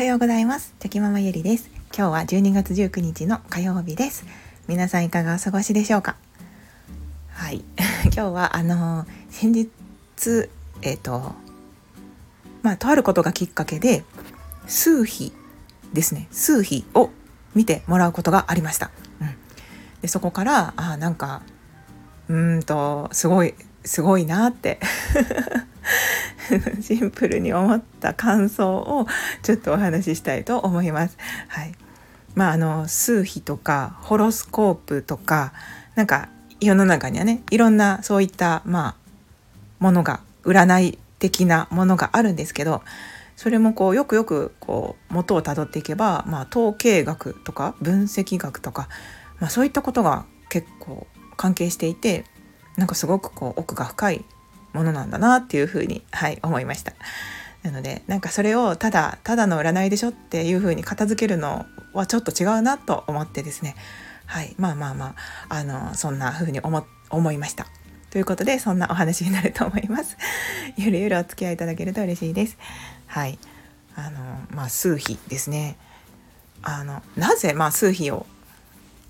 はようございます。チョキママゆりです。今日は12月19日の火曜日です。皆さんいかがお過ごしでしょうか？はい。今日はあの先日えっ、ー、とまあとあることがきっかけで数秘ですね。数秘を見てもらうことがありました、うん、でそこからあなんかうんとすごいすごいなって シンプルに思った感想をちょっとお話ししたいと思います。はい、まああの数秘とかホロスコープとかなんか世の中にはねいろんなそういったまあものが占い的なものがあるんですけどそれもこうよくよくこう元をたどっていけば、まあ、統計学とか分析学とか、まあ、そういったことが結構関係していてなんかすごくこう奥が深いものなんだなっていうふうに、はい、思いました。なのでなんかそれをただただの占いでしょっていうふうに片付けるのはちょっと違うなと思ってですねはいまあまあまああのそんなふうに思思いました。ということでそんなお話になると思います。ゆるゆるお付き合いいただけると嬉しいです。はいあのまあ数比ですね。あのなぜまあ数比を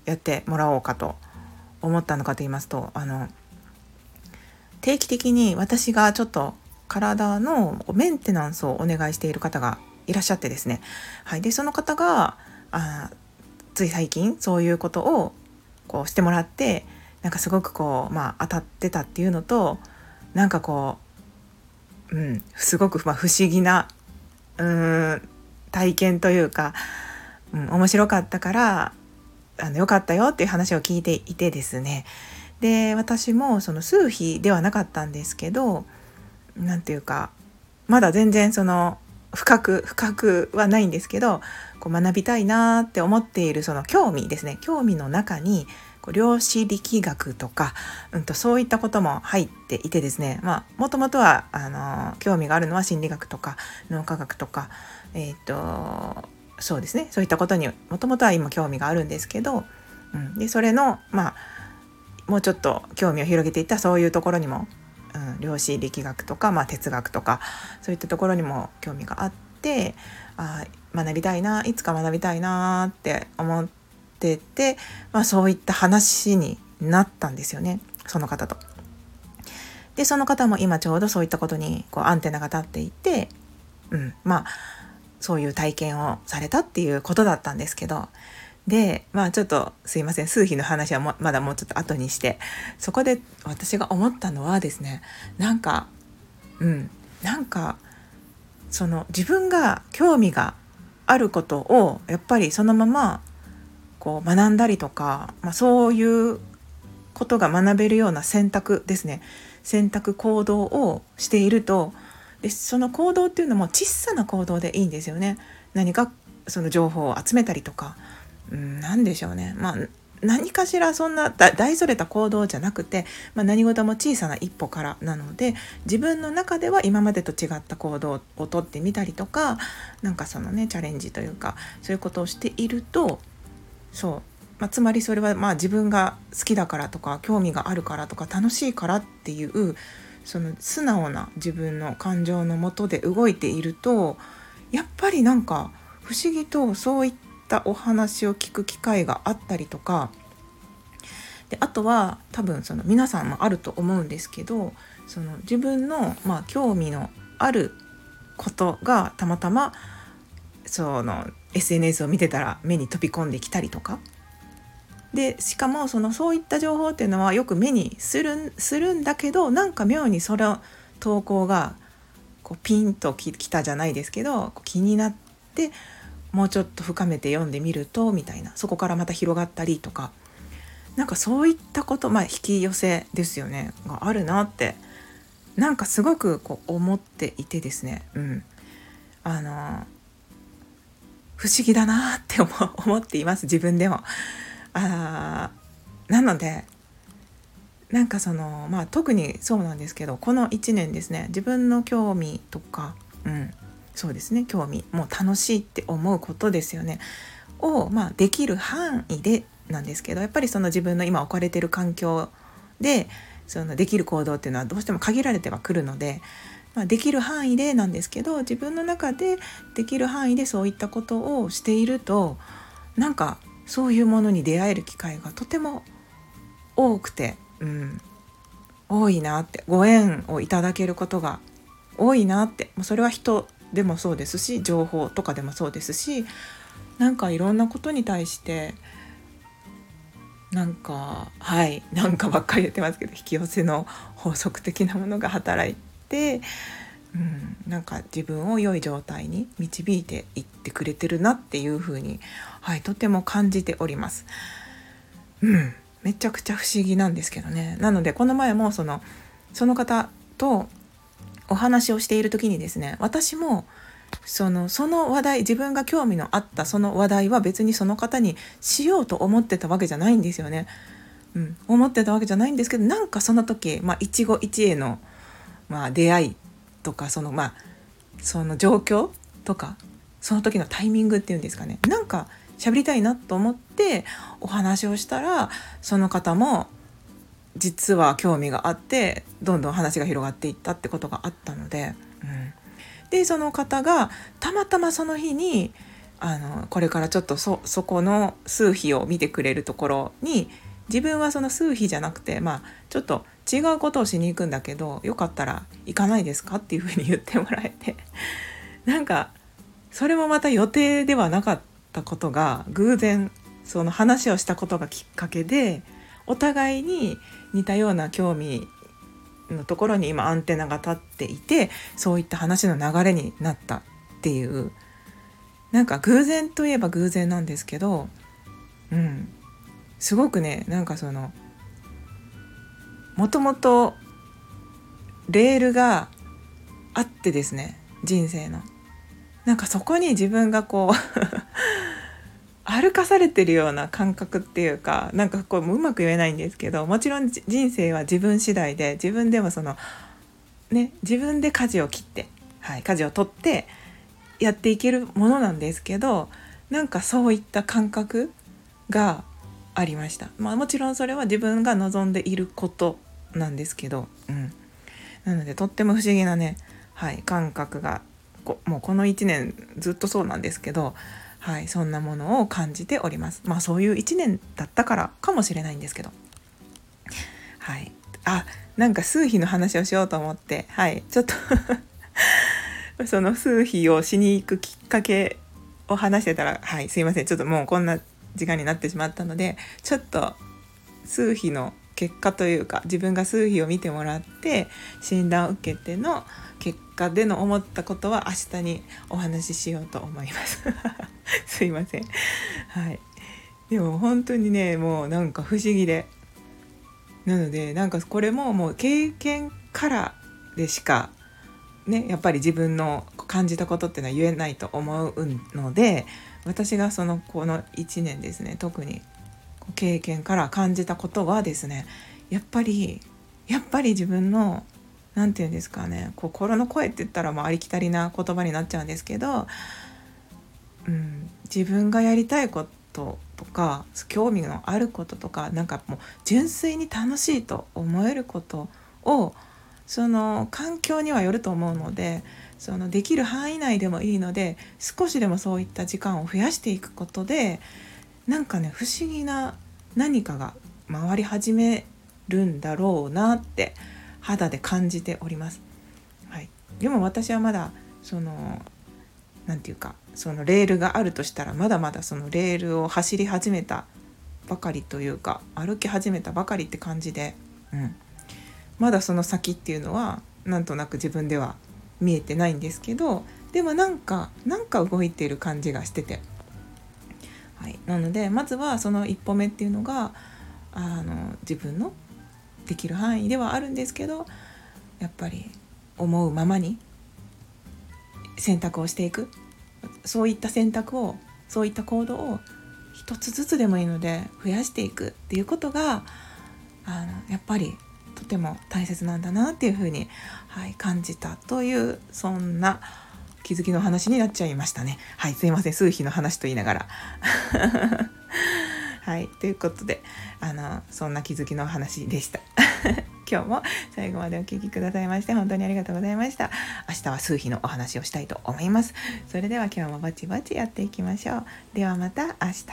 やってもらおうかと思ったのかと言いますとあの定期的に私がちょっと体のメンテナンスをお願いしている方がいらっしゃってですね、はい、でその方があつい最近そういうことをこうしてもらってなんかすごくこう、まあ、当たってたっていうのとなんかこう、うん、すごく、まあ、不思議なうん体験というか、うん、面白かったからあのよかったよっていう話を聞いていてですね。で私もその数比ではなかったんですけど何て言うかまだ全然その深く深くはないんですけどこう学びたいなって思っているその興味ですね。興味の中にこう量子力学とか、うんと、そういったことも入っていてですね。まあもともとはあの興味があるのは心理学とか脳科学とかえっ、とそうですね。そういったことにもともとは今興味があるんですけど、うん、でそれのまあもうちょっと興味を広げていったそういうところにも、うん、量子力学とか、まあ、哲学とかそういったところにも興味があってあ学びたいないつか学びたいなって思ってて、まあ、そういった話になったんですよねその方と。でその方も今ちょうどそういったことにこうアンテナが立っていて、うん、まあそういう体験をされたっていうことだったんですけどでまあちょっとすいません。数比の話はまだもうちょっと後にして。そこで私が思ったのはですねなんかうん。なんかその自分が興味があることをやっぱりそのままこう学んだりとか、まあ、そういうことが学べるような選択ですね。選択行動をしていると。でその行動っていうのも小さな行動でいいんですよね。何かその情報を集めたりとか。うん、何でしょうね。まあ何かしらそんな大それた行動じゃなくて、まあ、何事も小さな一歩からなので自分の中では今までと違った行動をとってみたりとかなんかそのねチャレンジというかそういうことをしているとそう、まあ、つまりそれはまあ自分が好きだからとか興味があるからとか楽しいからっていうその素直な自分の感情のもとで動いているとやっぱりなんか不思議とそういったったお話を聞く機会があったりとか。であとは多分その皆さんもあると思うんですけどその自分のまあ興味のあることがたまたまその SNS を見てたら目に飛び込んできたりとか。でしかもそのそういった情報っていうのはよく目にするするんだけどなんか妙にその投稿がこうピンときたじゃないですけど気になってもうちょっと深めて読んでみるとみたいな。そこからまた広がったりとか。なんかそういったことまあ引き寄せですよね。があるなって。なんかすごくこう思っていてですね。うん。あの不思議だなって思っています。自分でも。あなのでなんかそのまあ特にそうなんですけどこの1年ですね。自分の興味とか、うん、そうですね。興味もう楽しいって思うことですよね。を、まあ、できる範囲でなんですけどやっぱりその自分の今置かれてる環境でそのできる行動っていうのはどうしても限られてはくるのでまあ、できる範囲でなんですけど自分の中でできる範囲でそういったことをしているとなんかそういうものに出会える機会がとても多くて、うん、多いなってご縁をいただけることが多いなってそれは人でもそうですし情報とかでもそうですしなんかいろんなことに対してなんかはい なんかばっかり言ってますけど引き寄せの法則的なものが働いて、うん、なんか自分を良い状態に導いていってくれてるなっていうふうに、はい、とても感じております。うんめちゃくちゃ不思議なんですけどねなのでこの前もそのその方とお話をしている時にですね私もそのその話題自分が興味のあったその話題は別にその方にしようと思ってたわけじゃないんですよね。うん、思ってたわけじゃないんですけどなんかその時、ま、一期一会の、まあ、出会いとかそのまあその状況とかその時のタイミングっていうんですかねなんか喋りたいなと思ってお話をしたらその方も実は興味があってどんどん話が広がっていったってことがあったので、うん、でその方がたまたまその日にあのこれからちょっとそそこの数秘を見てくれるところに自分はその数秘じゃなくてまあちょっと違うことをしに行くんだけどよかったら行かないですかっていうふうに言ってもらえて なんかそれもまた予定ではなかったことが偶然その話をしたことがきっかけでお互いに似たような興味のところに今アンテナが立っていてそういった話の流れになったっていう。なんか偶然といえば偶然なんですけどうん。すごくねなんかそのもともとレールがあってですね人生の。なんかそこに自分がこう歩かされてるような感覚っていうかなんかこううまく言えないんですけどもちろん人生は自分次第で自分でもそのね自分で舵を切って、はい、舵を取ってやっていけるものなんですけどなんかそういった感覚がありました。まあ、もちろんそれは自分が望んでいることなんですけど、うん、なのでとっても不思議なね、はい、感覚がこもうこの1年ずっとそうなんですけど、はい、そんなものを感じております。まあそういう1年だったからかもしれないんですけど。はい、あなんか数秘の話をしようと思ってはいちょっと その数秘をしに行くきっかけを話してたらはいすいませんちょっともうこんな時間になってしまったのでちょっと数秘の結果というか自分が数秘を見てもらって診断を受けての結果での思ったことは明日にお話ししようと思います。すいません。はい。でも本当にねもうなんか不思議で。なのでなんかこれももう経験からでしかねやっぱり自分の感じたことっていうのは言えないと思うので私がそのこの1年ですね特に経験から感じたことはですねやっぱりやっぱり自分の何て言うんですかね心の声って言ったらもうありきたりな言葉になっちゃうんですけど、うん、自分がやりたいこととか興味のあることとかなんかもう純粋に楽しいと思えることをその環境にはよると思うのでそのできる範囲内でもいいので少しでもそういった時間を増やしていくことでなんかね不思議な何かが回り始めるんだろうなって肌で感じております。はい、でも私はまだその何て言うかそのレールがあるとしたらまだまだそのレールを走り始めたばかりというか歩き始めたばかりって感じで、うん、まだその先っていうのはなんとなく自分では見えてないんですけどでもなんかなんか動いている感じがしてて、なのでまずはその一歩目っていうのがあの自分のできる範囲ではあるんですけどやっぱり思うままに選択をしていく。そういった選択をそういった行動を一つずつでもいいので増やしていくっていうことがあのやっぱりとても大切なんだなっていうふうに、はい、感じたというそんな気づきの話になっちゃいましたね。はいすいません数比の話と言いながら。はいということであのそんな気づきの話でした。今日も最後までお聴きくださいまして本当にありがとうございました明日は数比のお話をしたいと思いますそれでは今日もぼちぼちやっていきましょうではまた明日